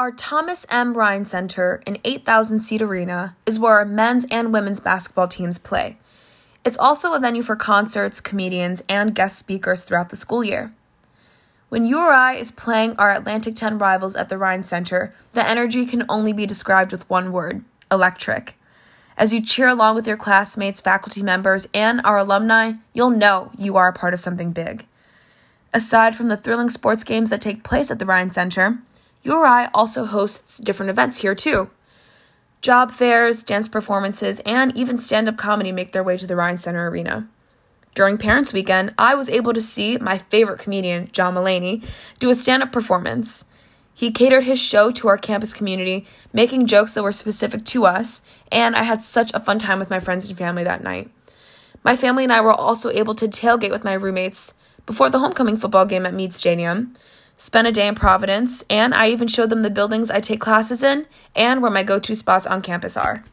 Our Thomas M. Ryan Center, an 8,000 seat arena, is where our men's and women's basketball teams play. It's also a venue for concerts, comedians, and guest speakers throughout the school year. When URI is playing our Atlantic 10 rivals at the Ryan Center, the energy can only be described with one word electric. As you cheer along with your classmates, faculty members, and our alumni, you'll know you are a part of something big. Aside from the thrilling sports games that take place at the Ryan Center, URI also hosts different events here too. Job fairs, dance performances, and even stand up comedy make their way to the Ryan Center Arena. During Parents Weekend, I was able to see my favorite comedian, John Mulaney, do a stand up performance. He catered his show to our campus community, making jokes that were specific to us, and I had such a fun time with my friends and family that night. My family and I were also able to tailgate with my roommates before the homecoming football game at Meade Stadium spent a day in Providence, and I even showed them the buildings I take classes in and where my go to spots on campus are.